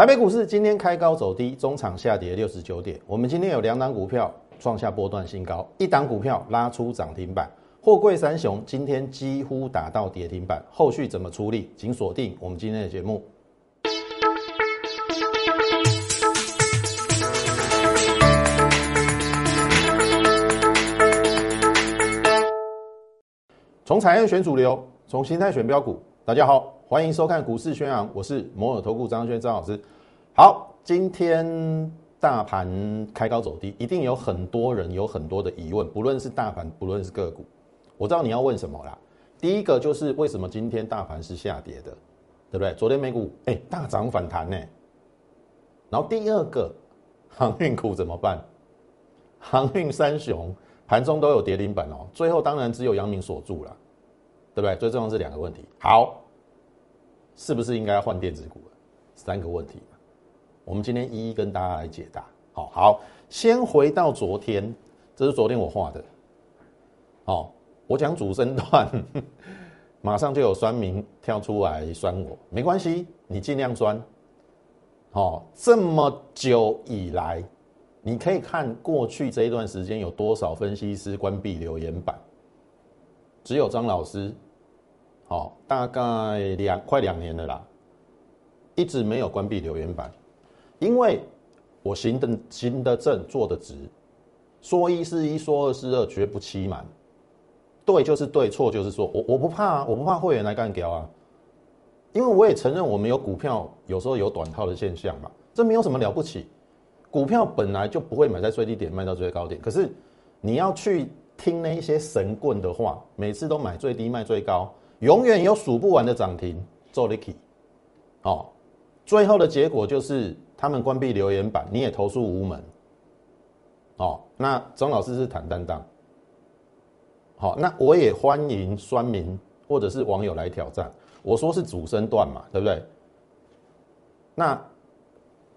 台北股市今天开高走低，中场下跌六十九点。我们今天有两档股票创下波段新高，一档股票拉出涨停板。货柜三雄今天几乎打到跌停板，后续怎么处理？请锁定我们今天的节目。从产业选主流，从形态选标股。大家好，欢迎收看股市宣扬，我是摩尔投顾张轩张老师。好，今天大盘开高走低，一定有很多人有很多的疑问，不论是大盘，不论是个股，我知道你要问什么啦。第一个就是为什么今天大盘是下跌的，对不对？昨天美股哎大涨反弹呢。然后第二个，航运股怎么办？航运三雄盘中都有跌停板哦，最后当然只有阳明锁住了。对不对？最重要是两个问题。好，是不是应该换电子股？三个问题，我们今天一一跟大家来解答。好好，先回到昨天，这是昨天我画的。好，我讲主升段，马上就有酸民跳出来酸我，没关系，你尽量酸。好，这么久以来，你可以看过去这一段时间有多少分析师关闭留言板。只有张老师，好，大概两快两年了啦，一直没有关闭留言板，因为我行的行得正，坐得直，说一是一，说二是二，绝不欺瞒，对就是对，错就是错，我我不怕，我不怕会员来干掉啊，因为我也承认我们有股票有时候有短套的现象嘛，这没有什么了不起，股票本来就不会买在最低点卖到最高点，可是你要去。听那一些神棍的话，每次都买最低卖最高，永远有数不完的涨停。做 l i k y 哦，最后的结果就是他们关闭留言板，你也投诉无门。哦，那张老师是坦荡荡。好，那我也欢迎酸民或者是网友来挑战。我说是主升段嘛，对不对？那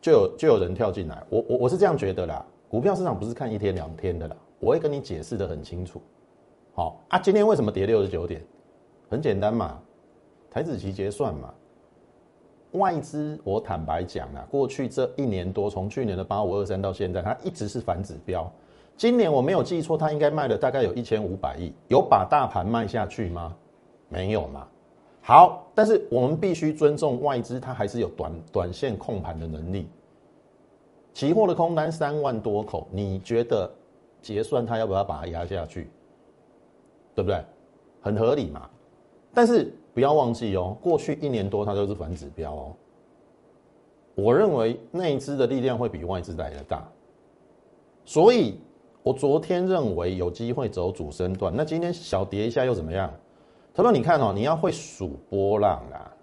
就有就有人跳进来，我我我是这样觉得啦。股票市场不是看一天两天的啦。我会跟你解释的很清楚，好啊，今天为什么跌六十九点？很简单嘛，台子期结算嘛。外资我坦白讲啊，过去这一年多，从去年的八五二三到现在，它一直是反指标。今年我没有记错，它应该卖了大概有一千五百亿，有把大盘卖下去吗？没有嘛。好，但是我们必须尊重外资，它还是有短短线控盘的能力。期货的空单三万多口，你觉得？结算它要不要把它压下去，对不对？很合理嘛。但是不要忘记哦，过去一年多它都是反指标哦。我认为内资的力量会比外资来的大，所以我昨天认为有机会走主升段。那今天小跌一下又怎么样？他说：“你看哦，你要会数波浪啊。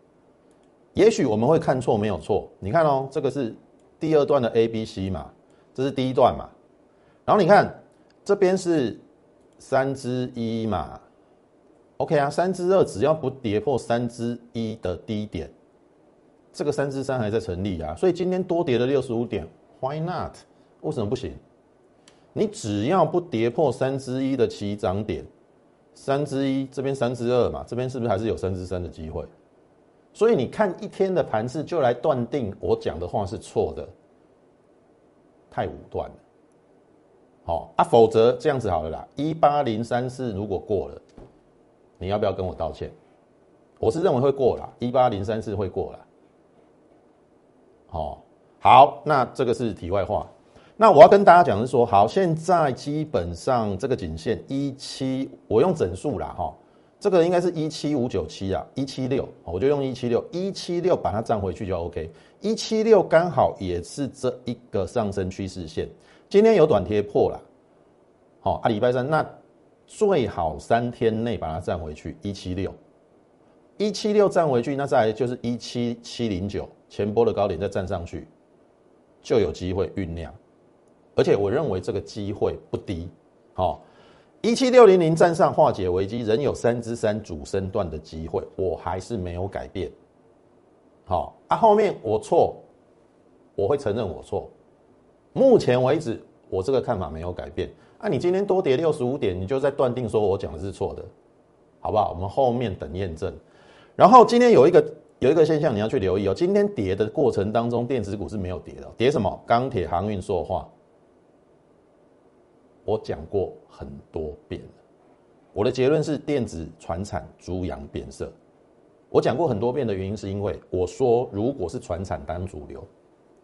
也许我们会看错，没有错。你看哦，这个是第二段的 A、B、C 嘛，这是第一段嘛。然后你看。这边是三之一嘛，OK 啊，三之二只要不跌破三之一的低点，这个三之三还在成立啊，所以今天多跌了六十五点，Why not？为什么不行？你只要不跌破三之一的起涨点，三之一这边三之二嘛，这边是不是还是有三之三的机会？所以你看一天的盘势就来断定我讲的话是错的，太武断了。好啊，否则这样子好了啦。一八零三四如果过了，你要不要跟我道歉？我是认为会过了，一八零三四会过了。哦，好，那这个是题外话。那我要跟大家讲是说，好，现在基本上这个颈线一七，我用整数啦，哈，这个应该是一七五九七啊，一七六，我就用一七六，一七六把它站回去就 OK。一七六刚好也是这一个上升趋势线。今天有短贴破了，好啊，礼拜三那最好三天内把它站回去一七六，一七六站回去，那再来就是一七七零九前波的高点再站上去，就有机会酝酿，而且我认为这个机会不低，好，一七六零零站上化解危机，仍有三之三主升段的机会，我还是没有改变，好啊，后面我错，我会承认我错。目前为止，我这个看法没有改变。啊，你今天多跌六十五点，你就在断定说我讲的是错的，好不好？我们后面等验证。然后今天有一个有一个现象你要去留意哦，今天跌的过程当中，电子股是没有跌的，跌什么？钢铁、航运、塑化。我讲过很多遍了，我的结论是电子、船产、猪羊变色。我讲过很多遍的原因，是因为我说，如果是船产当主流，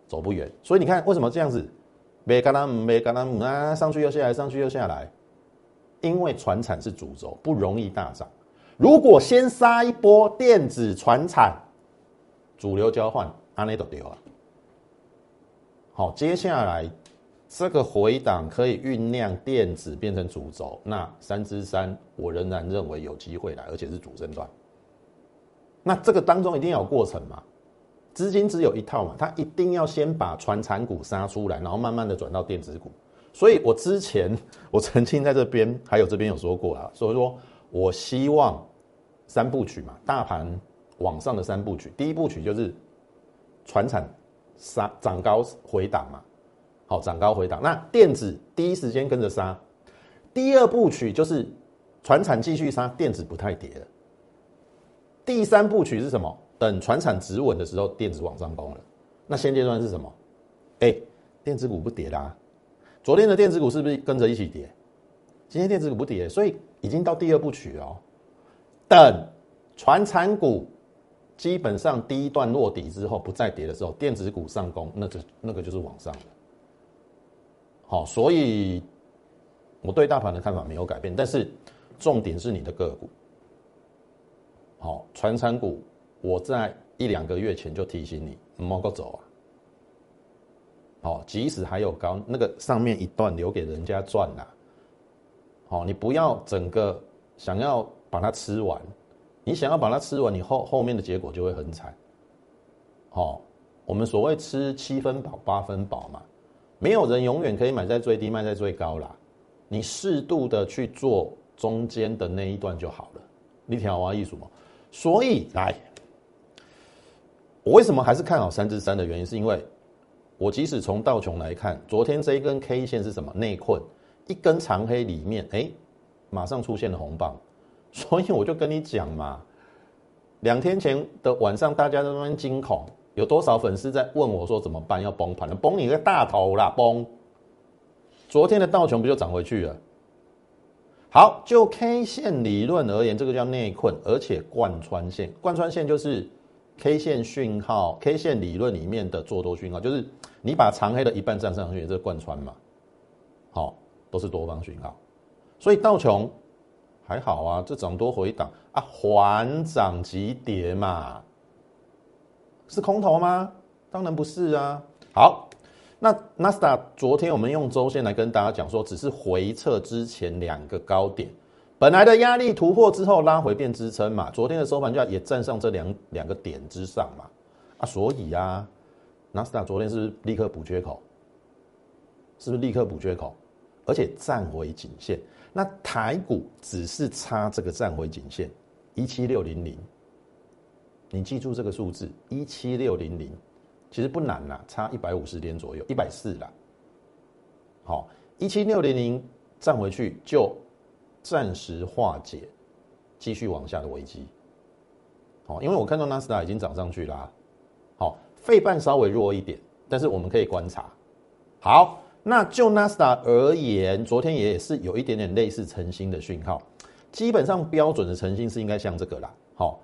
走不远。所以你看，为什么这样子？没干那没干那啊，上去又下来，上去又下来。因为船产是主轴，不容易大涨。如果先杀一波电子船产，主流交换，安内都丢了。好，接下来这个回档可以酝酿电子变成主轴，那三之三，我仍然认为有机会来，而且是主升段。那这个当中一定要有过程嘛？资金只有一套嘛，它一定要先把传产股杀出来，然后慢慢的转到电子股。所以我之前 我曾经在这边还有这边有说过了，所以说我希望三部曲嘛，大盘往上的三部曲，第一部曲就是船产杀涨高回档嘛，好涨高回档，那电子第一时间跟着杀，第二部曲就是船产继续杀，电子不太跌了，第三部曲是什么？等船产止稳的时候，电子往上攻了，那现阶段是什么？哎，电子股不跌啦。昨天的电子股是不是跟着一起跌？今天电子股不跌，所以已经到第二部曲了。等船产股基本上第一段落底之后不再跌的时候，电子股上攻，那就那个就是往上的。好，所以我对大盘的看法没有改变，但是重点是你的个股。好，船产股，我在一两个月前就提醒你，莫够走啊。哦，即使还有高，那个上面一段留给人家赚啦。好，你不要整个想要把它吃完，你想要把它吃完，你后后面的结果就会很惨。好，我们所谓吃七分饱八分饱嘛，没有人永远可以买在最低卖在最高啦。你适度的去做中间的那一段就好了。你听我意思吗？所以来，我为什么还是看好三至三的原因，是因为。我即使从道琼来看，昨天这一根 K 线是什么内困？一根长黑里面，哎，马上出现了红棒，所以我就跟你讲嘛，两天前的晚上，大家都在惊恐，有多少粉丝在问我说怎么办？要崩盘了，崩你个大头啦，崩！昨天的道琼不就涨回去了？好，就 K 线理论而言，这个叫内困，而且贯穿线，贯穿线就是。K 线讯号，K 线理论里面的做多讯号，就是你把长黑的一半站上去，这贯穿嘛，好，都是多方讯号。所以道琼还好啊，这涨多回档啊，缓涨急跌嘛，是空头吗？当然不是啊。好，那纳斯达昨天我们用周线来跟大家讲说，只是回撤之前两个高点。本来的压力突破之后拉回变支撑嘛，昨天的收盘价也站上这两两个点之上嘛，啊，所以啊，纳斯达昨天是不是立刻补缺口，是不是立刻补缺口，而且站回颈线？那台股只是差这个站回颈线一七六零零，你记住这个数字一七六零零，其实不难啦，差一百五十点左右，一百四啦。好，一七六零零站回去就。暂时化解继续往下的危机，好，因为我看到纳斯达已经涨上去啦，好，费半稍微弱一点，但是我们可以观察。好，那就纳斯达而言，昨天也是有一点点类似晨星的讯号，基本上标准的晨星是应该像这个啦，好，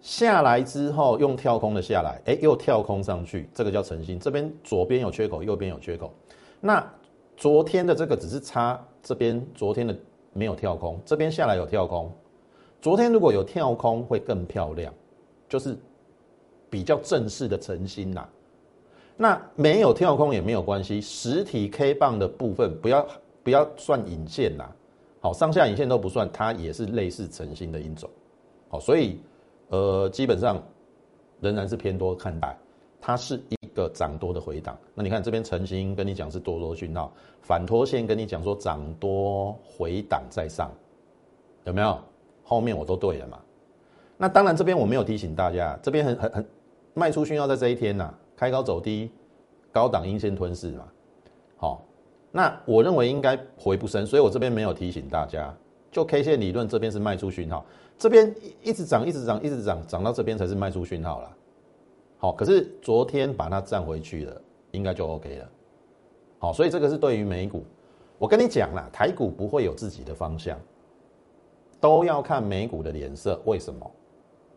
下来之后用跳空的下来，哎，又跳空上去，这个叫晨星，这边左边有缺口，右边有缺口，那昨天的这个只是差这边昨天的。没有跳空，这边下来有跳空。昨天如果有跳空会更漂亮，就是比较正式的晨星呐。那没有跳空也没有关系，实体 K 棒的部分不要不要算引线呐。好，上下引线都不算，它也是类似晨星的一种。好，所以呃基本上仍然是偏多看待，它是一。个涨多的回档，那你看这边晨星跟你讲是多多讯号，反拖线跟你讲说涨多回档在上，有没有？后面我都对了嘛？那当然这边我没有提醒大家，这边很很很卖出讯号在这一天呐，开高走低，高档阴线吞噬嘛。好，那我认为应该回不深，所以我这边没有提醒大家。就 K 线理论这边是卖出讯号，这边一直涨，一直涨，一直涨，涨到这边才是卖出讯号了。好，可是昨天把它站回去了，应该就 OK 了。好，所以这个是对于美股，我跟你讲啦，台股不会有自己的方向，都要看美股的脸色。为什么？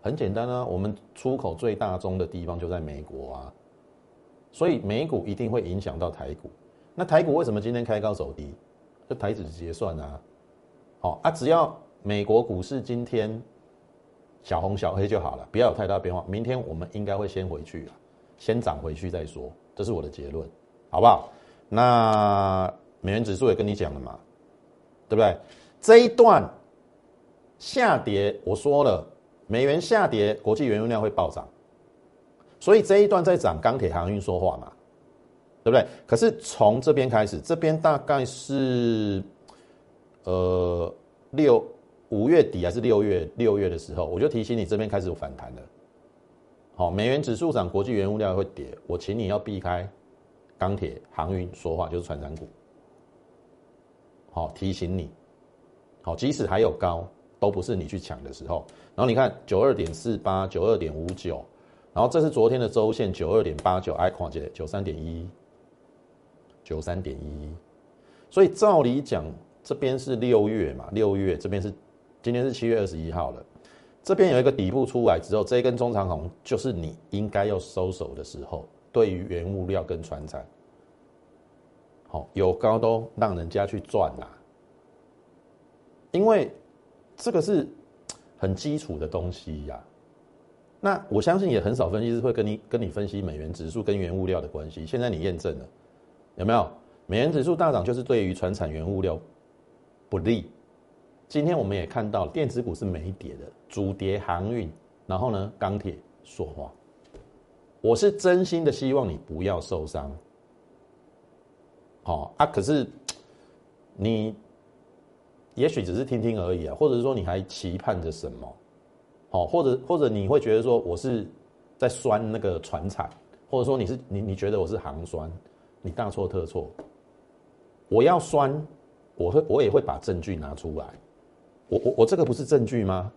很简单啊，我们出口最大宗的地方就在美国啊，所以美股一定会影响到台股。那台股为什么今天开高走低？就台指结算啊。好啊，只要美国股市今天小红小黑就好了，不要有太大变化。明天我们应该会先回去了，先涨回去再说，这是我的结论，好不好？那美元指数也跟你讲了嘛，对不对？这一段下跌，我说了，美元下跌，国际原油量会暴涨，所以这一段在涨，钢铁航运说话嘛，对不对？可是从这边开始，这边大概是。呃，六五月底还是六月六月的时候，我就提醒你这边开始有反弹了。好，美元指数涨，国际原物料会跌，我请你要避开钢铁、航运说话，就是船长股。好，提醒你。好，即使还有高，都不是你去抢的时候。然后你看九二点四八、九二点五九，然后这是昨天的周线九二点八九，I 况姐九三点一，九三点一。所以照理讲。这边是六月嘛，六月这边是今天是七月二十一号了，这边有一个底部出来之后，这一根中长红就是你应该要收手的时候。对于原物料跟船产，好有高都让人家去赚啦，因为这个是很基础的东西呀。那我相信也很少分析师会跟你跟你分析美元指数跟原物料的关系。现在你验证了有没有？美元指数大涨就是对于船产原物料。不利。今天我们也看到电子股是没跌的，主跌航运，然后呢钢铁说话。我是真心的希望你不要受伤。好啊，可是你也许只是听听而已啊，或者是说你还期盼着什么？好，或者或者你会觉得说我是在酸那个船产，或者说你是你你觉得我是行酸，你大错特错。我要酸。我会，我也会把证据拿出来。我我我这个不是证据吗？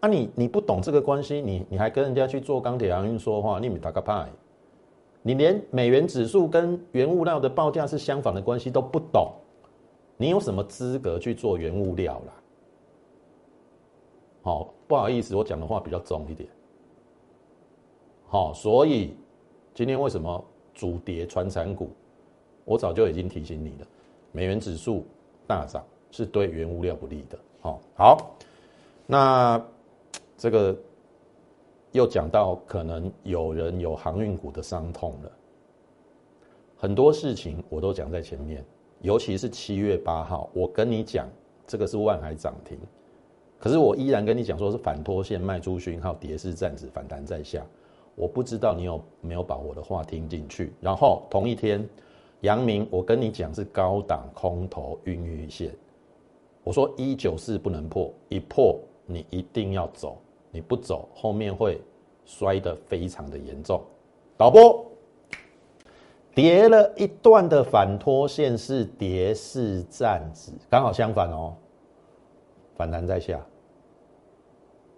啊，你你不懂这个关系，你你还跟人家去做钢铁航运说话，你咪打个派？你连美元指数跟原物料的报价是相反的关系都不懂，你有什么资格去做原物料啦？好，不好意思，我讲的话比较重一点。好，所以今天为什么主跌传产股？我早就已经提醒你了。美元指数大涨是对原物料不利的。好，好，那这个又讲到可能有人有航运股的伤痛了。很多事情我都讲在前面，尤其是七月八号，我跟你讲这个是万海涨停，可是我依然跟你讲说是反拖线卖出讯号，跌势暂止，反弹在下。我不知道你有没有把我的话听进去。然后同一天。阳明，我跟你讲是高档空头孕育线，我说一九四不能破，一破你一定要走，你不走后面会摔得非常的严重。导播，叠了一段的反拖线是叠式站止，刚好相反哦，反弹在下。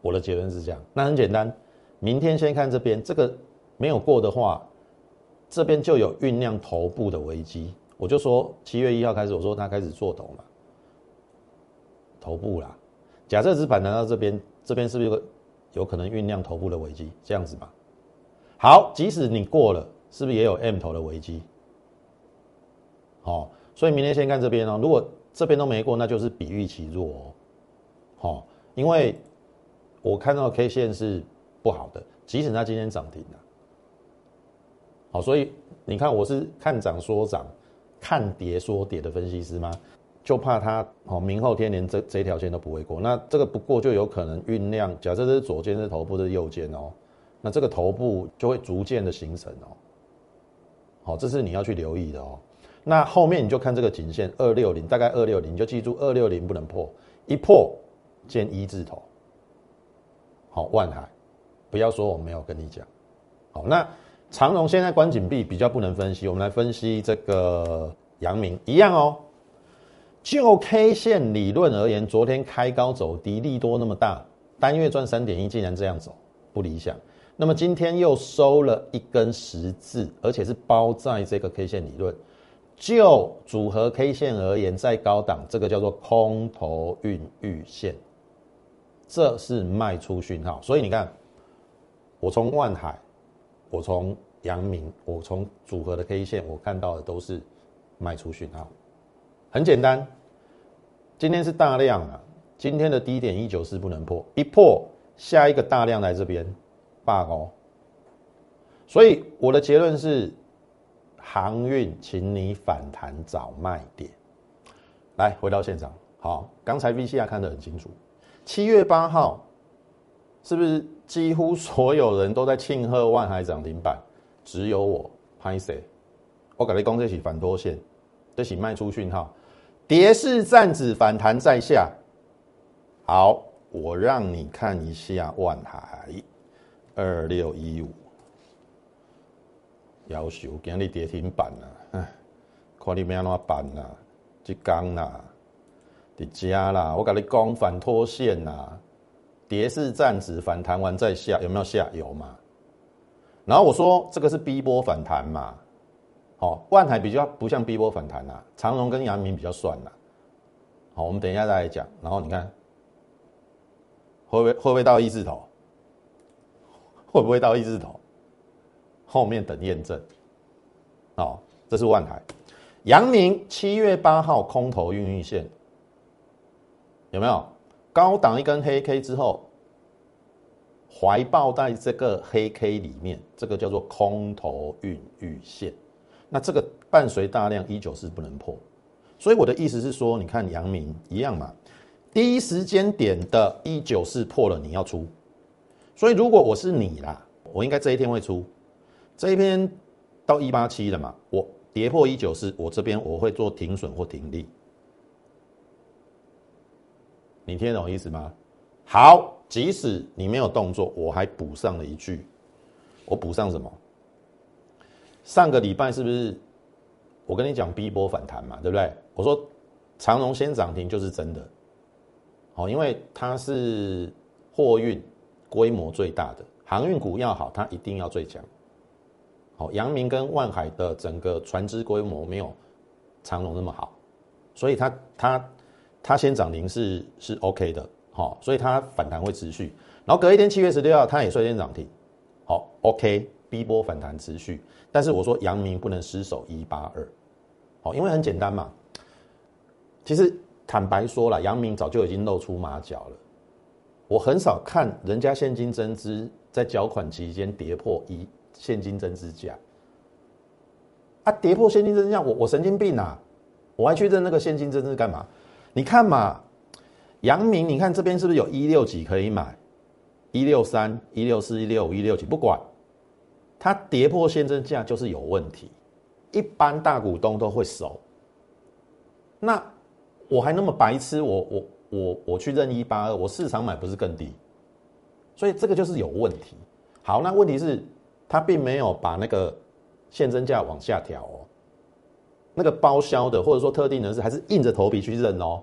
我的结论是这样，那很简单，明天先看这边，这个没有过的话。这边就有酝酿头部的危机，我就说七月一号开始，我说他开始做头嘛，头部啦。假设只反弹到这边，这边是不是有有可能酝酿头部的危机？这样子嘛。好，即使你过了，是不是也有 M 头的危机？好，所以明天先看这边哦。如果这边都没过，那就是比预期弱哦。好，因为我看到 K 线是不好的，即使它今天涨停了。好，所以你看，我是看涨说涨，看跌说跌的分析师吗？就怕它哦，明后天连这这条线都不会过，那这个不过就有可能酝酿。假设是左肩，是头部，是右肩哦，那这个头部就会逐渐的形成哦。好，这是你要去留意的哦。那后面你就看这个颈线二六零，大概二六零，你就记住二六零不能破，一破见一字头。好，万海，不要说我没有跟你讲。好，那。长荣现在关紧闭，比较不能分析。我们来分析这个阳明一样哦。就 K 线理论而言，昨天开高走低，利多那么大，单月赚三点一，竟然这样走，不理想。那么今天又收了一根十字，而且是包在这个 K 线理论。就组合 K 线而言，在高档，这个叫做空头孕育线，这是卖出讯号。所以你看，我从万海，我从阳明，我从组合的 K 线，我看到的都是卖出讯号。很简单，今天是大量啊，今天的低点一九四不能破，一破下一个大量来这边罢哦。所以我的结论是。航运，请你反弹找卖点。来，回到现场。好，刚才 V C R 看得很清楚。七月八号，是不是几乎所有人都在庆贺万海涨停板，只有我拍谁？我跟你讲，这是反多线，这是卖出讯号。跌势站止，反弹在下。好，我让你看一下万海二六一五。要求今日跌停板啊，唉，看你要安怎办啊？即讲啦，伫家啦，我甲你讲反拖线呐，跌势站止，反弹完再下，有没有下？有嘛？然后我说这个是 B 波反弹嘛，好，万海比较不像 B 波反弹呐，长荣跟阳明比较算呐，好，我们等一下再来讲。然后你看，会不会会不会到一字头？会不会到一字头？后面等验证，好，这是万海、阳明七月八号空头孕育线，有没有高档一根黑 K 之后，怀抱在这个黑 K 里面，这个叫做空头孕育线。那这个伴随大量依旧是不能破，所以我的意思是说，你看阳明一样嘛，第一时间点的一九四破了，你要出。所以如果我是你啦，我应该这一天会出。这一篇到一八七了嘛？我跌破一九四，我这边我会做停损或停利。你听得懂意思吗？好，即使你没有动作，我还补上了一句。我补上什么？上个礼拜是不是我跟你讲 B 波反弹嘛？对不对？我说长荣先涨停就是真的。好，因为它是货运规模最大的航运股要好，它一定要最强。好，阳明跟万海的整个船只规模没有长隆那么好，所以它它它先涨停是是 OK 的，好，所以它反弹会持续。然后隔一天七月十六号，它也率先涨停，好，OK，B 波反弹持续。但是我说阳明不能失守一八二，好，因为很简单嘛。其实坦白说了，阳明早就已经露出马脚了。我很少看人家现金增资在缴款期间跌破一。现金增资价啊，跌破现金增资价，我我神经病啊！我还去认那个现金增资干嘛？你看嘛，阳明，你看这边是不是有一六几可以买？一六三、一六四、一六五、一六几，不管它跌破现增价就是有问题。一般大股东都会收。那我还那么白痴，我我我我去认一八二，我市场买不是更低？所以这个就是有问题。好，那问题是。他并没有把那个现增价往下调哦，那个包销的或者说特定人士还是硬着头皮去认哦。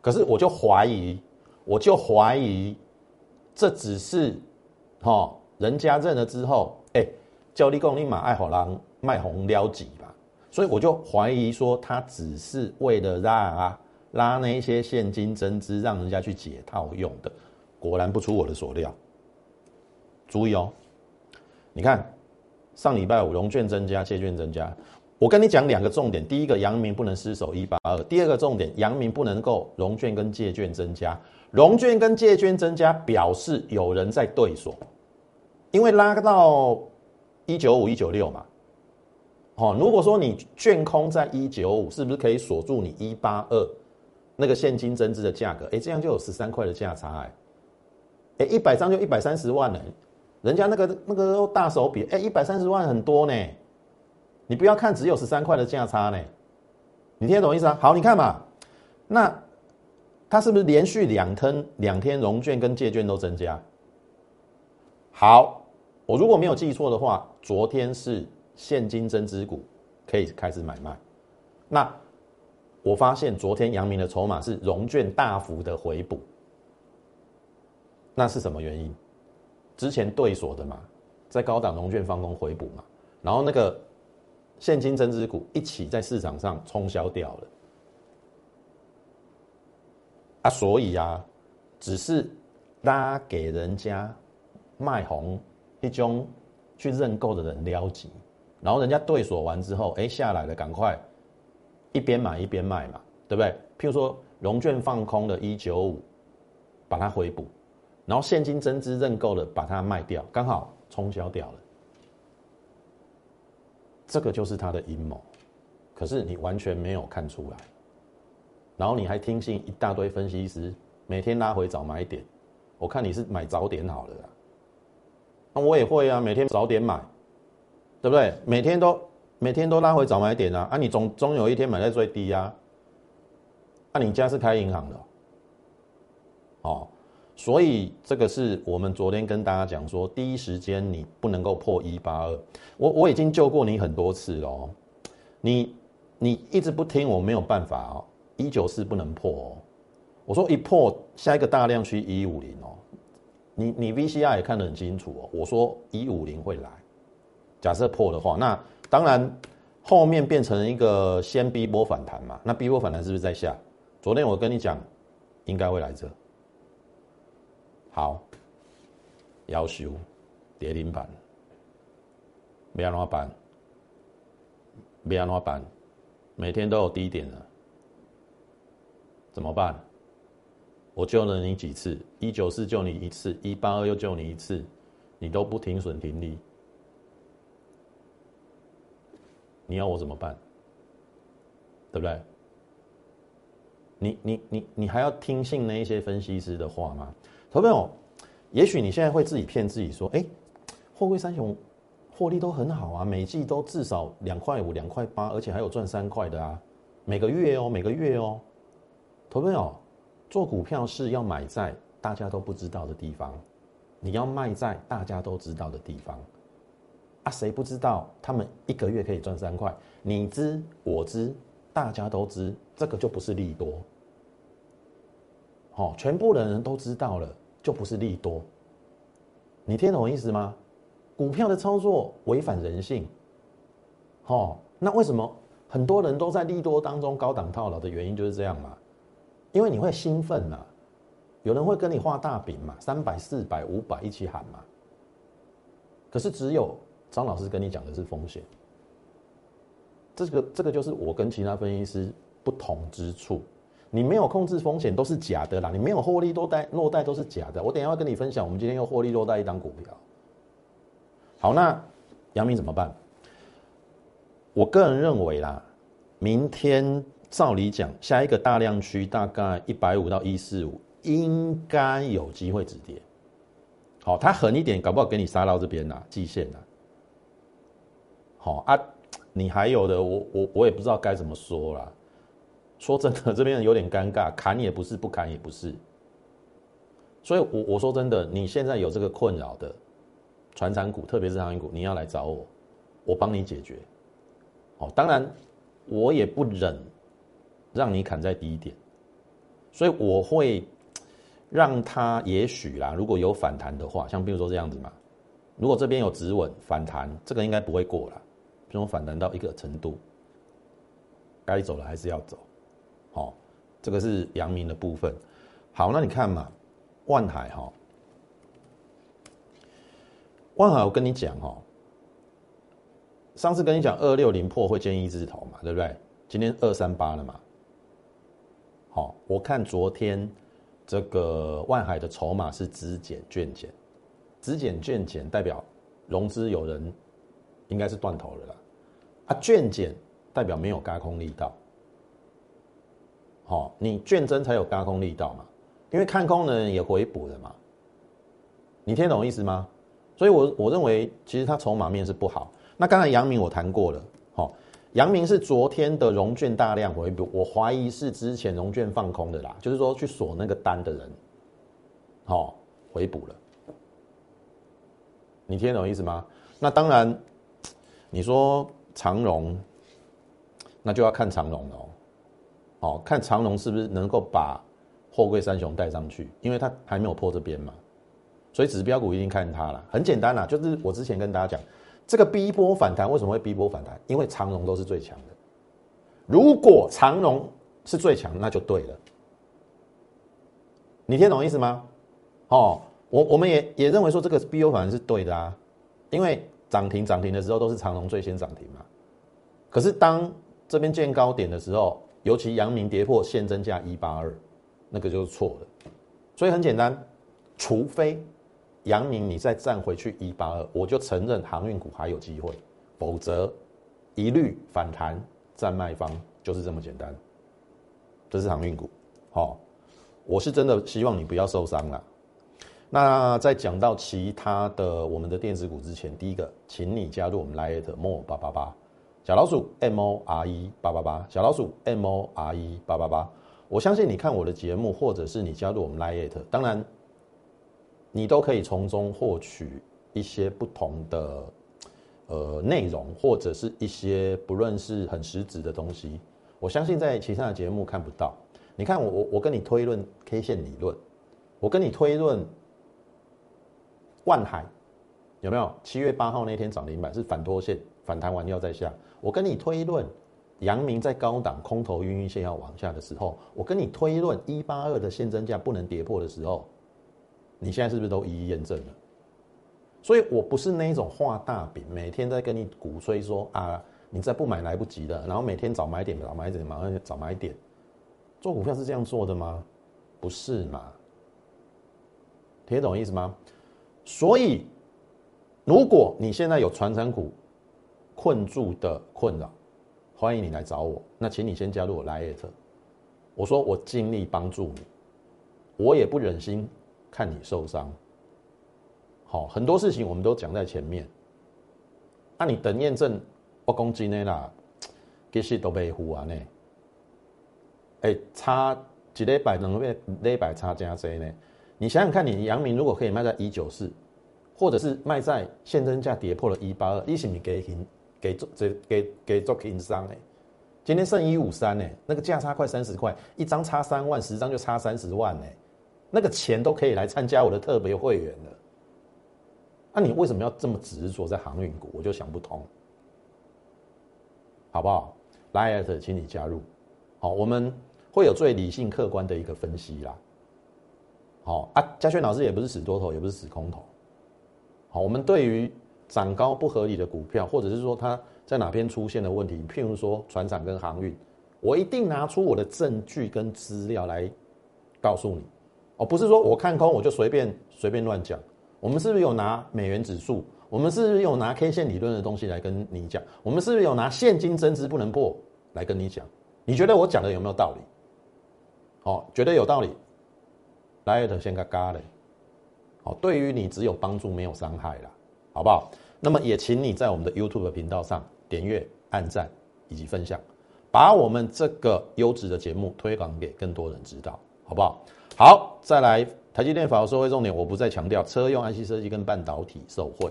可是我就怀疑，我就怀疑，这只是哈人家认了之后，交利供立马爱好狼卖红撩几吧。所以我就怀疑说，他只是为了让啊拉那一些现金增资，让人家去解套用的。果然不出我的所料，注意哦。你看，上礼拜五融券增加，借券增加。我跟你讲两个重点：第一个，阳明不能失守一八二；第二个重点，阳明不能够融券跟借券增加。融券跟借券增加，表示有人在对锁，因为拉到一九五、一九六嘛。哦，如果说你券空在一九五，是不是可以锁住你一八二那个现金增资的价格？哎，这样就有十三块的价差哎。哎，一百张就一百三十万了。人家那个那个大手笔，哎，一百三十万很多呢。你不要看只有十三块的价差呢，你听得懂意思啊？好，你看嘛，那它是不是连续两天两天融券跟借券都增加？好，我如果没有记错的话，昨天是现金增资股可以开始买卖。那我发现昨天阳明的筹码是融券大幅的回补，那是什么原因？之前对锁的嘛，在高档融券放空回补嘛，然后那个现金增值股一起在市场上冲销掉了，啊，所以啊，只是拉给人家卖红一种去认购的人撩急，然后人家对锁完之后，哎，下来了，赶快。一边买一边卖嘛，对不对？譬如说融券放空的一九五，把它回补，然后现金增资认购的把它卖掉，刚好冲销掉了。这个就是他的阴谋，可是你完全没有看出来，然后你还听信一大堆分析师每天拉回早买点，我看你是买早点好了啦，那我也会啊，每天早点买，对不对？每天都。每天都拉回早买点啊！啊，你总总有一天买在最低啊！啊，你家是开银行的，哦，所以这个是我们昨天跟大家讲说，第一时间你不能够破一八二。我我已经救过你很多次了，你你一直不听，我没有办法哦。一九四不能破哦，我说一破下一个大量区一五零哦，你你 V C R 也看得很清楚哦。我说一五零会来，假设破的话，那。当然，后面变成一个先逼波反弹嘛？那逼波反弹是不是在下？昨天我跟你讲，应该会来这。好，要求跌停板，没安怎办？没安怎办？每天都有低点了，怎么办？我救了你几次？一九四救你一次，一八二又救你一次，你都不停损停利。你要我怎么办？对不对？你你你你还要听信那一些分析师的话吗？投朋友，也许你现在会自己骗自己说，哎，货柜三雄获利都很好啊，每季都至少两块五、两块八，而且还有赚三块的啊，每个月哦，每个月哦。投朋友，做股票是要买在大家都不知道的地方，你要卖在大家都知道的地方。啊，谁不知道他们一个月可以赚三块？你知我知，大家都知，这个就不是利多。好，全部的人都知道了，就不是利多。你听懂我意思吗？股票的操作违反人性。哦，那为什么很多人都在利多当中高档套牢的原因就是这样嘛？因为你会兴奋嘛，有人会跟你画大饼嘛，三百、四百、五百一起喊嘛。可是只有。张老师跟你讲的是风险，这个这个就是我跟其他分析师不同之处。你没有控制风险都是假的啦，你没有获利落袋落袋都是假的。我等下要跟你分享，我们今天又获利落袋一张股票。好，那杨明怎么办？我个人认为啦，明天照理讲，下一个大量区大概一百五到一四五，应该有机会止跌。好，它狠一点，搞不好给你杀到这边啦，季线啦。好啊，你还有的，我我我也不知道该怎么说啦。说真的，这边有点尴尬，砍也不是，不砍也不是。所以，我我说真的，你现在有这个困扰的，船产股，特别是航运股，你要来找我，我帮你解决。好，当然我也不忍让你砍在低点，所以我会让它也许啦，如果有反弹的话，像比如说这样子嘛，如果这边有止稳反弹，这个应该不会过了。这种反弹到一个程度，该走了还是要走，好，这个是阳明的部分。好，那你看嘛，万海哈，万海，我跟你讲哈，上次跟你讲二六零破会见一字头嘛，对不对？今天二三八了嘛，好，我看昨天这个万海的筹码是资减券减，资减券减代表融资有人应该是断头了啦。啊券减代表没有轧空力道，好，你券增才有轧空力道嘛，因为看空的人也回补了嘛，你听懂意思吗？所以，我我认为其实它筹码面是不好。那刚才杨明我谈过了，阳明是昨天的融券大量回补，我怀疑是之前融券放空的啦，就是说去锁那个单的人，好，回补了，你听懂意思吗？那当然，你说。长荣，那就要看长荣了。哦，哦看长龙是不是能够把货柜三雄带上去，因为它还没有破这边嘛，所以指标股一定看它了。很简单啦，就是我之前跟大家讲，这个 B 波反弹为什么会 B 波反弹？因为长龙都是最强的。如果长龙是最强，那就对了。你听懂意思吗？哦，我我们也也认为说这个 B O 反弹是对的啊，因为涨停涨停的时候都是长龙最先涨停嘛。可是当这边见高点的时候，尤其阳明跌破现增价一八二，那个就是错的。所以很简单，除非阳明你再站回去一八二，我就承认航运股还有机会，否则一律反弹站卖方，就是这么简单。这是航运股，好，我是真的希望你不要受伤了。那在讲到其他的我们的电子股之前，第一个，请你加入我们 Lite More 八八八。小老鼠 M O R E 八八八，小老鼠 M O R E 八八八。我相信你看我的节目，或者是你加入我们 Lite，当然你都可以从中获取一些不同的呃内容，或者是一些不论是很实质的东西。我相信在其他的节目看不到。你看我我我跟你推论 K 线理论，我跟你推论万海有没有？七月八号那天涨停板是反拖线，反弹完要再下。我跟你推论，阳明在高档空头晕晕线要往下的时候，我跟你推论一八二的现增价不能跌破的时候，你现在是不是都一一验证了？所以我不是那一种画大饼，每天在跟你鼓吹说啊，你再不买来不及的，然后每天早买点，早买点，马上早买点，做股票是这样做的吗？不是嘛？听懂意思吗？所以，如果你现在有传承股，困住的困扰，欢迎你来找我。那请你先加入我 Lite。我说我尽力帮助你，我也不忍心看你受伤。好，很多事情我们都讲在前面。那你等验证，我攻击你啦，其实都被唬啊呢。哎，差几礼拜、两个礼拜差加多呢？你想想看，你阳明如果可以卖在一九四，或者是卖在现增价跌破了一八二，你是不是给赢？给做这给给做平商呢，今天剩一五三呢，那个价差快三十块，一张差三万，十张就差三十万呢，那个钱都可以来参加我的特别会员了。那你为什么要这么执着在航运股？我就想不通，好不好？来艾特，请你加入。好，我们会有最理性客观的一个分析啦。好啊，嘉轩老师也不是死多头，也不是死空头。好，我们对于。涨高不合理的股票，或者是说它在哪边出现的问题，譬如说船厂跟航运，我一定拿出我的证据跟资料来告诉你。哦，不是说我看空我就随便随便乱讲。我们是不是有拿美元指数？我们是不是有拿 K 线理论的东西来跟你讲？我们是不是有拿现金增值不能破来跟你讲？你觉得我讲的有没有道理？哦，觉得有道理，来的先嘎嘎嘞。好，对于你只有帮助没有伤害啦。好不好？那么也请你在我们的 YouTube 频道上点阅、按赞以及分享，把我们这个优质的节目推广给更多人知道，好不好？好，再来，台积电法收收重点，我不再强调车用 IC 设计跟半导体受惠，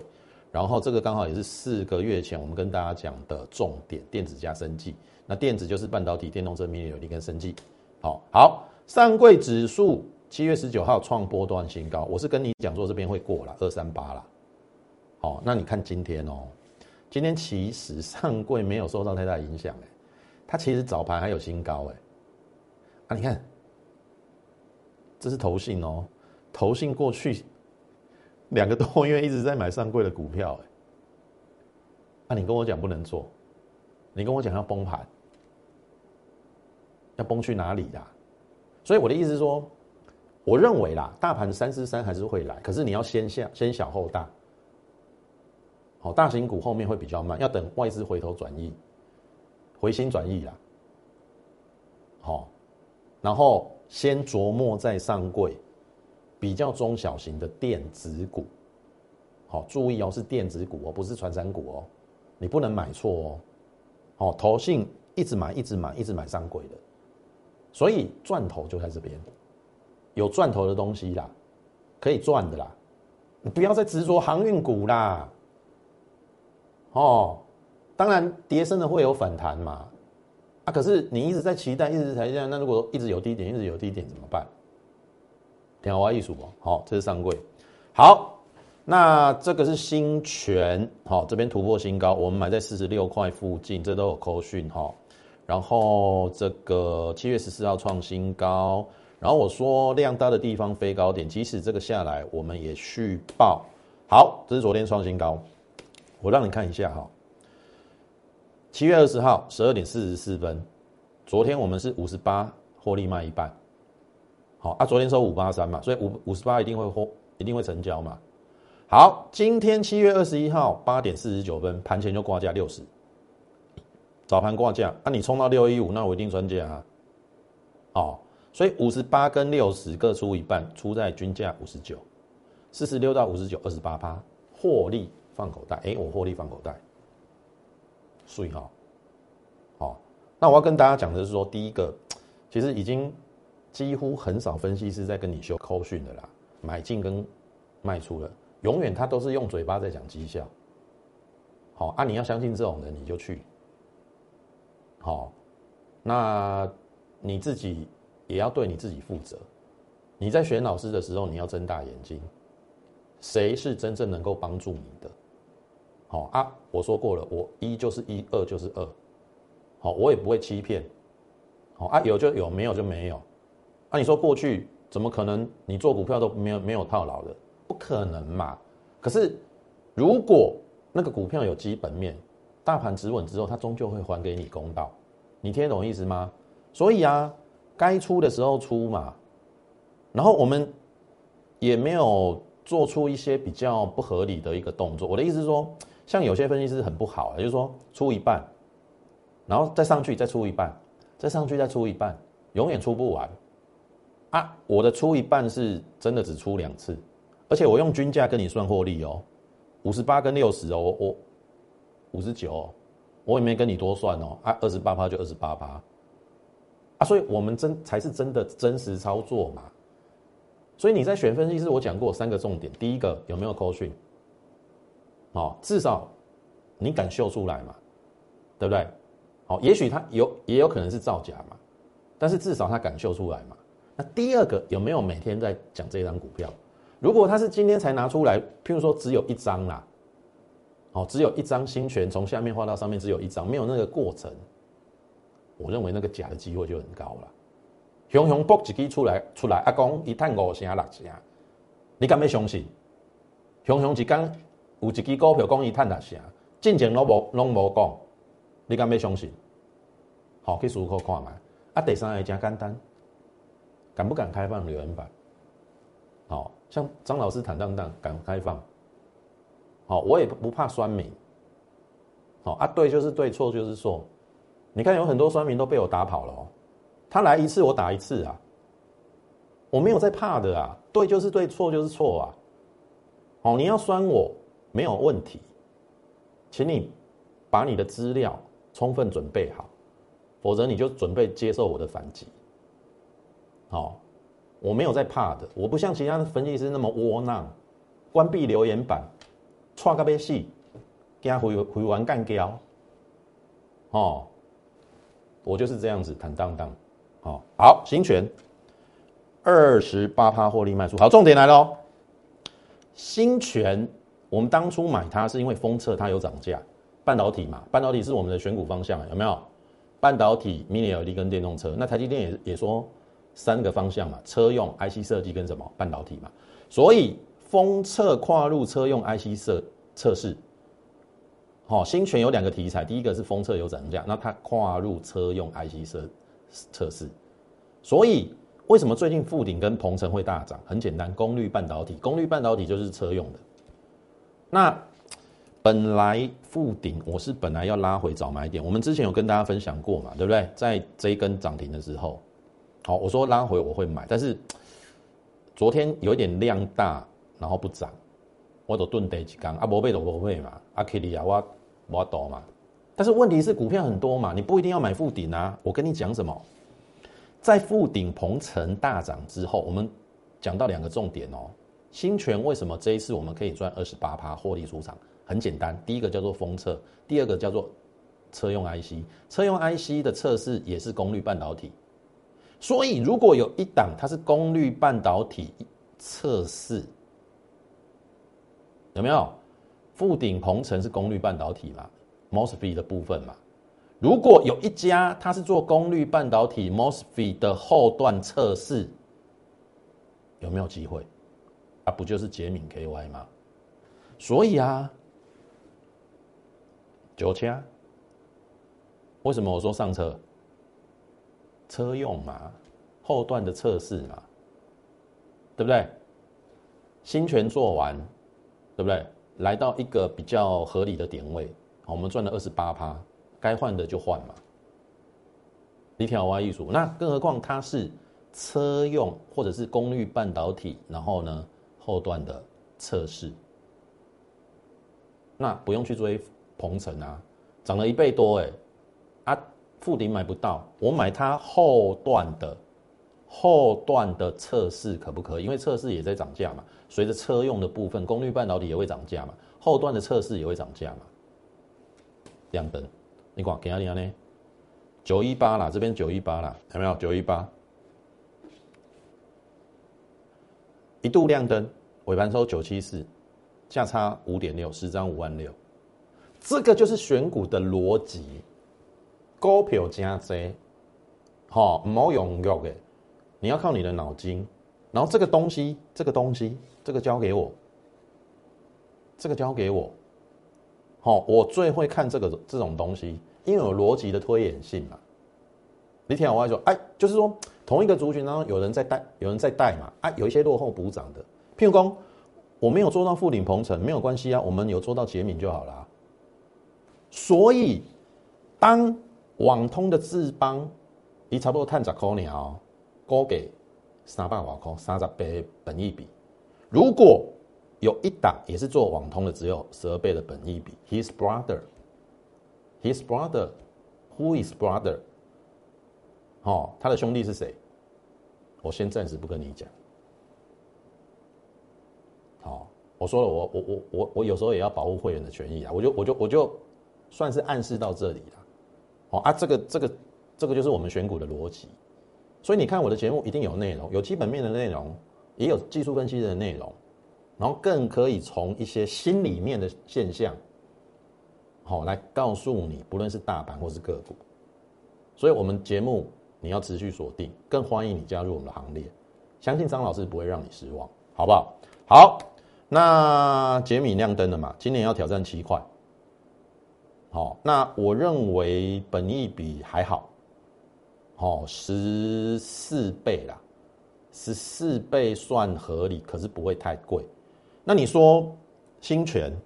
然后这个刚好也是四个月前我们跟大家讲的重点，电子加生技。那电子就是半导体、电动车、迷你有利跟生技。好好，上柜指数七月十九号创波段新高，我是跟你讲说这边会过了二三八了。好，那你看今天哦，今天其实上柜没有受到太大影响哎，它其实早盘还有新高哎，啊你看，这是投信哦，投信过去两个多月一直在买上柜的股票哎，啊你跟我讲不能做，你跟我讲要崩盘，要崩去哪里呀？所以我的意思是说，我认为啦，大盘三四三还是会来，可是你要先下先小后大。好，大型股后面会比较慢，要等外资回头转移，回心转意啦。好，然后先琢磨在上柜，比较中小型的电子股。好，注意哦，是电子股哦，不是传山股哦，你不能买错哦。好，投信一直买，一直买，一直买上柜的，所以赚头就在这边，有赚头的东西啦，可以赚的啦，你不要再执着航运股啦。哦，当然，跌升的会有反弹嘛，可是你一直在期待，一直在期待，那如果一直有低点，一直有低点怎么办？天华艺术哦，好，这是上柜，好，那这个是新泉，好，这边突破新高，我们买在四十六块附近，这都有扣讯哈。然后这个七月十四号创新高，然后我说量大的地方飞高点，即使这个下来，我们也续报。好，这是昨天创新高，我让你看一下哈。七月二十号十二点四十四分，昨天我们是五十八获利卖一半。好啊，昨天收五八三嘛，所以五五十八一定会获，一定会成交嘛。好，今天七月二十一号八点四十九分，盘前就挂价六十，早盘挂价，那你冲到六一五，那我一定专价啊。哦，所以五十八跟六十各出一半，出在均价五十九，四十六到五十九，二十八趴，获利放口袋。哎，我获利放口袋，所以哈，好，那我要跟大家讲的是说，第一个，其实已经。几乎很少分析师在跟你修扣讯的啦，买进跟卖出了，永远他都是用嘴巴在讲绩效。好啊，你要相信这种人，你就去。好，那你自己也要对你自己负责。你在选老师的时候，你要睁大眼睛，谁是真正能够帮助你的？好啊，我说过了，我一就是一，二就是二。好，我也不会欺骗。好啊，有就有，没有就没有。那你说过去怎么可能？你做股票都没有没有套牢的，不可能嘛？可是如果那个股票有基本面，大盘止稳之后，它终究会还给你公道。你听得懂意思吗？所以啊，该出的时候出嘛。然后我们也没有做出一些比较不合理的一个动作。我的意思是说，像有些分析师很不好，就是说出一半，然后再上去再出一半，再上去再出一半，永远出不完。啊，我的出一半是真的只出两次，而且我用均价跟你算获利哦，五十八跟六十哦，我五十九，我也没跟你多算哦，啊，二十八趴就二十八趴，啊，所以我们真才是真的真实操作嘛，所以你在选分析师，我讲过三个重点，第一个有没有扣讯，哦，至少你敢秀出来嘛，对不对？哦，也许他有也有可能是造假嘛，但是至少他敢秀出来嘛。那第二个有没有每天在讲这张股票？如果他是今天才拿出来，譬如说只有一张啦，哦，只有一张新权从下面画到上面只有一张，没有那个过程，我认为那个假的机会就很高了。熊熊爆一支出来出来，阿公一探五成六成，你敢要相信？熊熊一讲有一支股票讲一探六成，进前拢无拢无讲，你敢要相信？好，去思考看嘛。啊，第三个真简单。敢不敢开放留言板？好像张老师坦荡荡敢开放，好，我也不怕酸民。好啊，对就是对，错就是错。你看有很多酸民都被我打跑了哦，他来一次我打一次啊，我没有在怕的啊，对就是对，错就是错啊。好，你要酸我没有问题，请你把你的资料充分准备好，否则你就准备接受我的反击。好，我没有在怕的，我不像其他的分析师那么窝囊，关闭留言板，串个咩戏，惊回回完干掉，哦，我就是这样子坦荡荡，好，好，新权二十八趴获利卖出，好，重点来喽，新权我们当初买它是因为封测它有涨价，半导体嘛，半导体是我们的选股方向，有没有？半导体、Mini LED 跟电动车，那台积电也也说。三个方向嘛，车用 IC 设计跟什么半导体嘛，所以封测跨入车用 IC 设测试，好，新权有两个题材，第一个是封测有涨价，那它跨入车用 IC 设测试，所以为什么最近富鼎跟鹏程会大涨？很简单，功率半导体，功率半导体就是车用的。那本来富鼎我是本来要拉回早买点，我们之前有跟大家分享过嘛，对不对？在这一根涨停的时候。好，我说拉回我会买，但是昨天有一点量大，然后不涨，我都钝得几缸啊，不背都不背嘛，阿 K 里啊，我我懂嘛。但是问题是股票很多嘛，你不一定要买富顶啊。我跟你讲什么，在富顶鹏程大涨之后，我们讲到两个重点哦。新权为什么这一次我们可以赚二十八趴获利出场？很简单，第一个叫做封测，第二个叫做车用 IC，车用 IC 的测试也是功率半导体。所以如果有一档它是功率半导体测试，有没有？富鼎鹏程是功率半导体嘛？Mosfet 的部分嘛？如果有一家它是做功率半导体 Mosfet 的后段测试，有没有机会？不就是捷敏 KY 吗？所以啊，九千，为什么我说上车？车用嘛，后段的测试嘛，对不对？新权做完，对不对？来到一个比较合理的点位，我们赚了二十八趴，该换的就换嘛。你挑挖艺术，那更何况它是车用或者是功率半导体，然后呢后段的测试，那不用去追鹏程啊，涨了一倍多哎，啊富鼎买不到，我买它后段的后段的测试可不可以？因为测试也在涨价嘛。随着车用的部分，功率半导体也会涨价嘛，后段的测试也会涨价嘛。亮灯，你看，给哪里呢？九一八啦，这边九一八啦，有没有？九一八，一度亮灯，尾盘收九七四，价差五点六，十张五万六，这个就是选股的逻辑。股票加多，好，唔好用肉嘅，你要靠你的脑筋。然后这个东西，这个东西，这个交给我，这个交给我，好，我最会看这个这种东西，因为有逻辑的推演性嘛。你听我话说，哎，就是说同一个族群当中，有人在带，有人在带嘛，啊，有一些落后补涨的。譬如说，我没有做到富鼎鹏程，没有关系啊，我们有做到捷敏就好了。所以，当网通的智邦，你差不多探十块鸟，高给。三百瓦空，三十倍本益比。如果有一档也是做网通的，只有十二倍的本益比。His brother, his brother, who is brother？哦，他的兄弟是谁？我先暂时不跟你讲。好，我说了，我我我我我有时候也要保护会员的权益啊。我就我就我就算是暗示到这里了。哦啊，这个这个这个就是我们选股的逻辑。所以你看我的节目一定有内容，有基本面的内容，也有技术分析的内容，然后更可以从一些心里面的现象，好来告诉你，不论是大盘或是个股。所以我们节目你要持续锁定，更欢迎你加入我们的行列，相信张老师不会让你失望，好不好？好，那杰米亮灯了嘛？今年要挑战七块，好，那我认为本益比还好。哦，十四倍啦，十四倍算合理，可是不会太贵。那你说新泉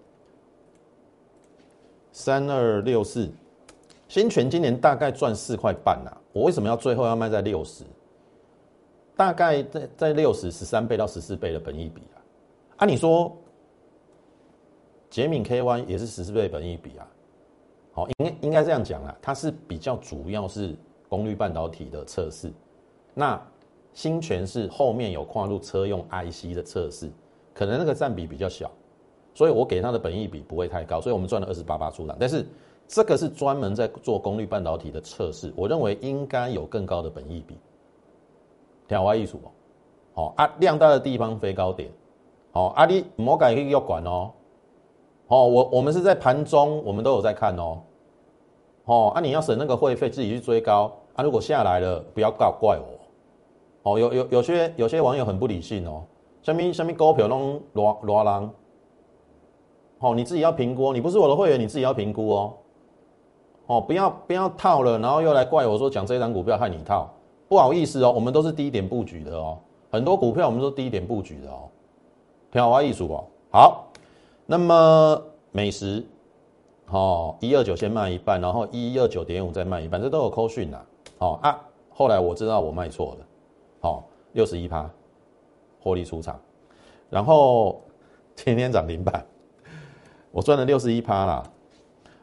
三二六四，新泉今年大概赚四块半呐。我为什么要最后要卖在六十？大概在在六十十三倍到十四倍的本益比啊。啊，你说捷敏 K Y 也是十四倍本益比啊？好，应该应该这样讲啊，它是比较主要是。功率半导体的测试，那新全是后面有跨入车用 IC 的测试，可能那个占比比较小，所以我给它的本益比不会太高，所以我们赚了二十八八出档。但是这个是专门在做功率半导体的测试，我认为应该有更高的本益比。调歪艺术哦，好啊，量大的地方飞高点，好啊，你魔改可以要管哦，哦，我我们是在盘中，我们都有在看哦，哦啊，你要省那个会费，自己去追高。啊，如果下来了，不要告怪我。哦，有有有些有些网友很不理性哦，下面下面股票弄乱乱浪。哦，你自己要评估，你不是我的会员，你自己要评估哦。哦，不要不要套了，然后又来怪我说讲这张股票害你套，不好意思哦，我们都是低点布局的哦，很多股票我们都低点布局的哦。票花艺术哦，好，那么美食，哦，一二九先卖一半，然后一二九点五再卖一半，这都有扣讯呐。哦啊！后来我知道我卖错了，好，六十一趴获利出场，然后天天涨停板，我赚了六十一趴啦。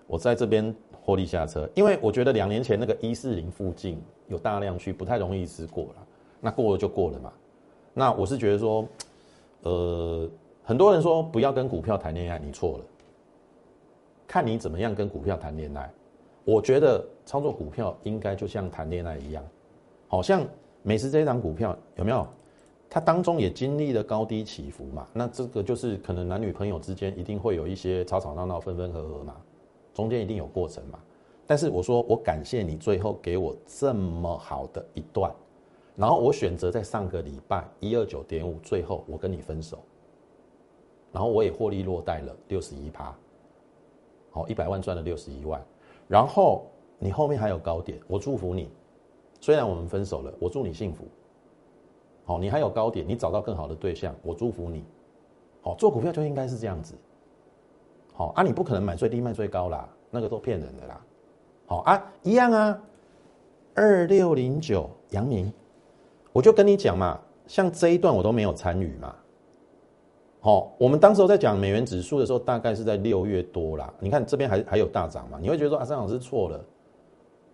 我在这边获利下车，因为我觉得两年前那个一四零附近有大量区，不太容易一次过了。那过了就过了嘛。那我是觉得说，呃，很多人说不要跟股票谈恋爱，你错了。看你怎么样跟股票谈恋爱。我觉得操作股票应该就像谈恋爱一样，好像美食这一档股票有没有？它当中也经历了高低起伏嘛，那这个就是可能男女朋友之间一定会有一些吵吵闹闹、分分合合嘛，中间一定有过程嘛。但是我说我感谢你最后给我这么好的一段，然后我选择在上个礼拜一二九点五最后我跟你分手，然后我也获利落袋了六十一趴，好一百万赚了六十一万，然后你后面还有高点，我祝福你，虽然我们分手了，我祝你幸福。好，你还有高点，你找到更好的对象，我祝福你。好，做股票就应该是这样子。好啊，你不可能买最低卖最高啦，那个都骗人的啦。好啊，一样啊。二六零九阳明，我就跟你讲嘛，像这一段我都没有参与嘛。好，我们当时候在讲美元指数的时候，大概是在六月多啦。你看这边还还有大涨嘛？你会觉得说啊，张老师错了。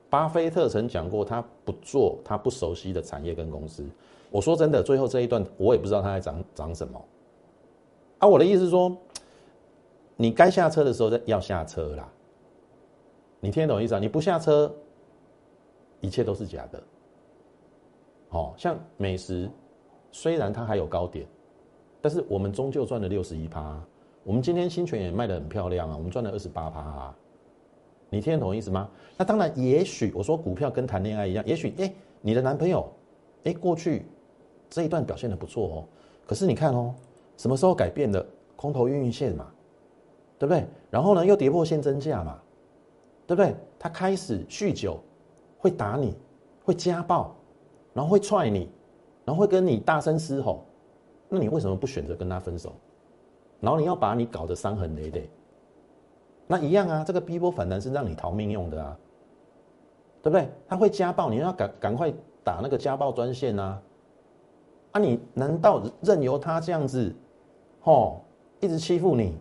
巴菲特曾讲过，他不做他不熟悉的产业跟公司。我说真的，最后这一段我也不知道他在涨涨什么。啊，我的意思是说，你该下车的时候要下车啦。你听得懂意思啊？你不下车，一切都是假的。哦，像美食，虽然它还有高点，但是我们终究赚了六十一趴。我们今天新泉也卖的很漂亮啊，我们赚了二十八趴啊。你听得懂意思吗？那当然，也许我说股票跟谈恋爱一样，也许哎，你的男朋友哎过去。这一段表现的不错哦，可是你看哦，什么时候改变的？空头运运线嘛，对不对？然后呢，又跌破现增价嘛，对不对？他开始酗酒，会打你，会家暴，然后会踹你，然后会跟你大声嘶吼，那你为什么不选择跟他分手？然后你要把你搞得伤痕累累，那一样啊，这个逼波反弹是让你逃命用的啊，对不对？他会家暴，你要赶赶快打那个家暴专线啊。那你难道任由他这样子，吼，一直欺负你？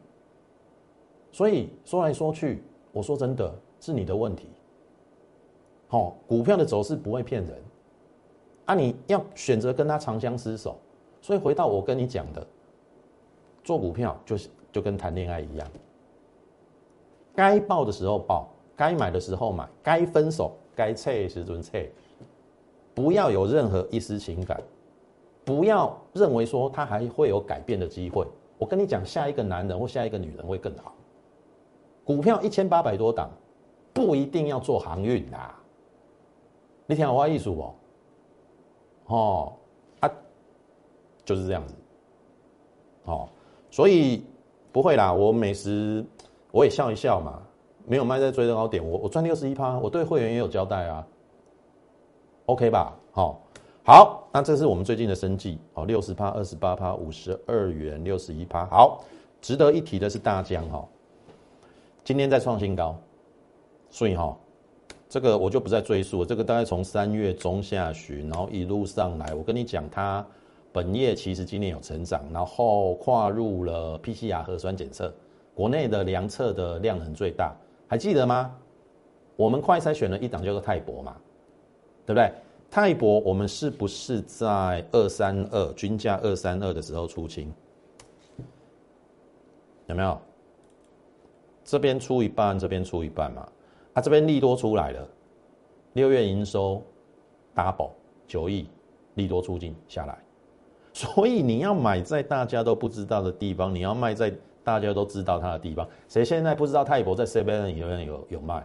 所以说来说去，我说真的是你的问题。好，股票的走势不会骗人，啊，你要选择跟他长相厮守。所以回到我跟你讲的，做股票就是就跟谈恋爱一样，该报的时候报，该买的时候买，该分手该撤时准撤，不要有任何一丝情感。不要认为说他还会有改变的机会。我跟你讲，下一个男人或下一个女人会更好。股票一千八百多档，不一定要做航运啦。你听我意思不？哦，啊，就是这样子。哦，所以不会啦。我美食我也笑一笑嘛，没有卖在最高点，我我赚六十一趴，我对会员也有交代啊。OK 吧？好。好，那这是我们最近的生计哦，六十趴、二十八趴、五十二元、六十一趴。好，值得一提的是大江哈，今天在创新高，所以哈，这个我就不再赘述。这个大概从三月中下旬，然后一路上来，我跟你讲，它本业其实今年有成长，然后跨入了 PCR 核酸检测，国内的量测的量能最大，还记得吗？我们快筛选了一档叫做泰博嘛，对不对？泰博，我们是不是在二三二均价二三二的时候出清？有没有？这边出一半，这边出一半嘛？啊，这边利多出来了，六月营收 double 九亿，利多出境下来，所以你要买在大家都不知道的地方，你要卖在大家都知道它的地方。谁现在不知道泰博在 C 边有有有卖？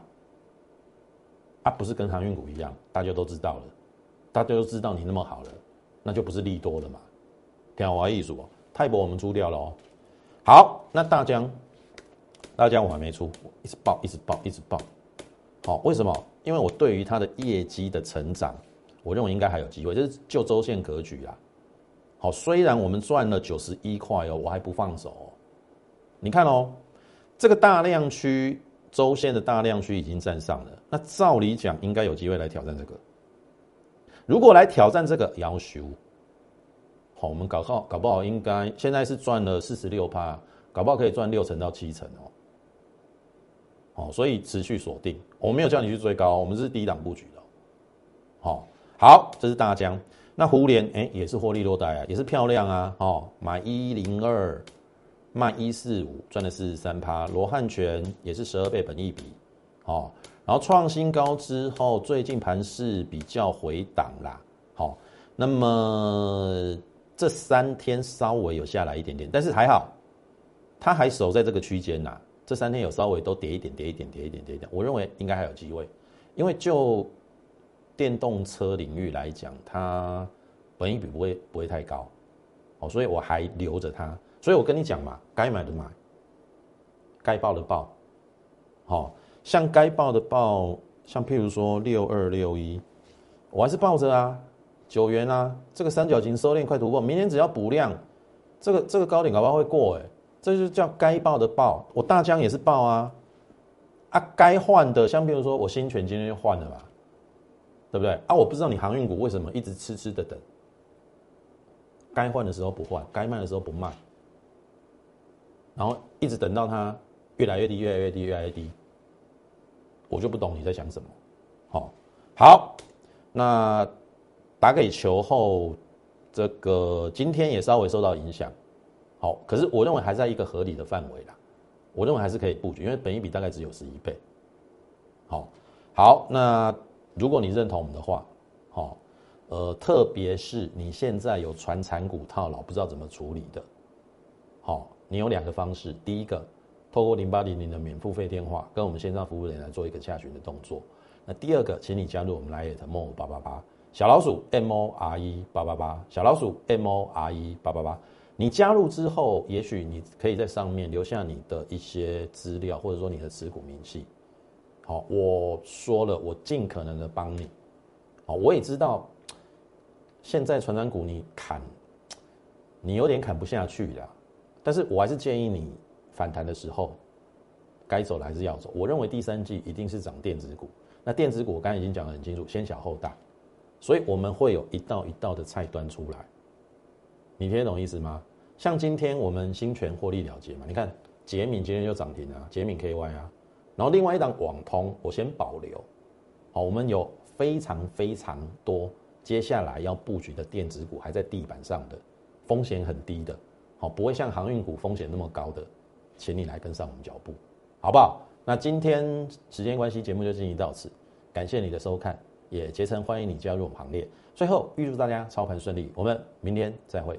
啊，不是跟航运股一样，大家都知道了。大家都知道你那么好了，那就不是利多了嘛？听我意思哦，泰博我们出掉了哦。好，那大江，大家我还没出，一直爆，一直爆，一直爆。好，为什么？因为我对于它的业绩的成长，我认为应该还有机会，就是就周线格局啊。好，虽然我们赚了九十一块哦，我还不放手。你看哦，这个大量区周线的大量区已经站上了，那照理讲应该有机会来挑战这个。如果来挑战这个要求，好，我们搞好搞不好应该现在是赚了四十六趴，搞不好可以赚六成到七成哦。哦，所以持续锁定，我没有叫你去追高，我们是低档布局的。好，好，这是大江，那胡联哎也是获利落袋啊，也是漂亮啊。哦，买一零二，卖一四五，赚了四十三趴。罗汉拳也是十二倍本益比，哦。然后创新高之后，最近盘势比较回档啦。好，那么这三天稍微有下来一点点，但是还好，它还守在这个区间呐。这三天有稍微都跌一点，跌一点，跌一点，跌一点。我认为应该还有机会，因为就电动车领域来讲，它本益比不会不会太高，哦，所以我还留着它。所以我跟你讲嘛，该买的买，该报的报，好，像该报的报，像譬如说六二六一，我还是抱着啊。九元啊，这个三角形收敛快突破，明天只要补量，这个这个高点搞不好会过哎，这就叫该报的报。我大疆也是报啊，啊该换的，像比如说我新权今天就换了嘛，对不对？啊，我不知道你航运股为什么一直痴痴的等，该换的时候不换，该卖的时候不卖，然后一直等到它越来越低，越来越低，越来越低，我就不懂你在想什么。好，好，那。打给球后，这个今天也稍微受到影响，好，可是我认为还在一个合理的范围啦，我认为还是可以布局，因为本一比大概只有十一倍，好，好，那如果你认同我们的话，好，呃，特别是你现在有传产股套牢，不知道怎么处理的，好，你有两个方式，第一个，透过零八零零的免付费电话跟我们线上服务人来做一个洽询的动作，那第二个，请你加入我们来 at mo 八八八。小老鼠 M O R E 八八八，小老鼠 M O R E 八八八。你加入之后，也许你可以在上面留下你的一些资料，或者说你的持股明细。好，我说了，我尽可能的帮你。好，我也知道现在传染股你砍，你有点砍不下去了。但是我还是建议你反弹的时候，该走的还是要走。我认为第三季一定是涨电子股。那电子股我刚才已经讲的很清楚，先小后大。所以我们会有一道一道的菜端出来，你听得懂意思吗？像今天我们新权获利了结嘛，你看捷敏今天就涨停了，捷敏 KY 啊，然后另外一档网通我先保留，好，我们有非常非常多接下来要布局的电子股还在地板上的，风险很低的，好，不会像航运股风险那么高的，请你来跟上我们脚步，好不好？那今天时间关系，节目就进行到此，感谢你的收看。也竭诚欢迎你加入我们行列。最后预祝大家操盘顺利，我们明天再会。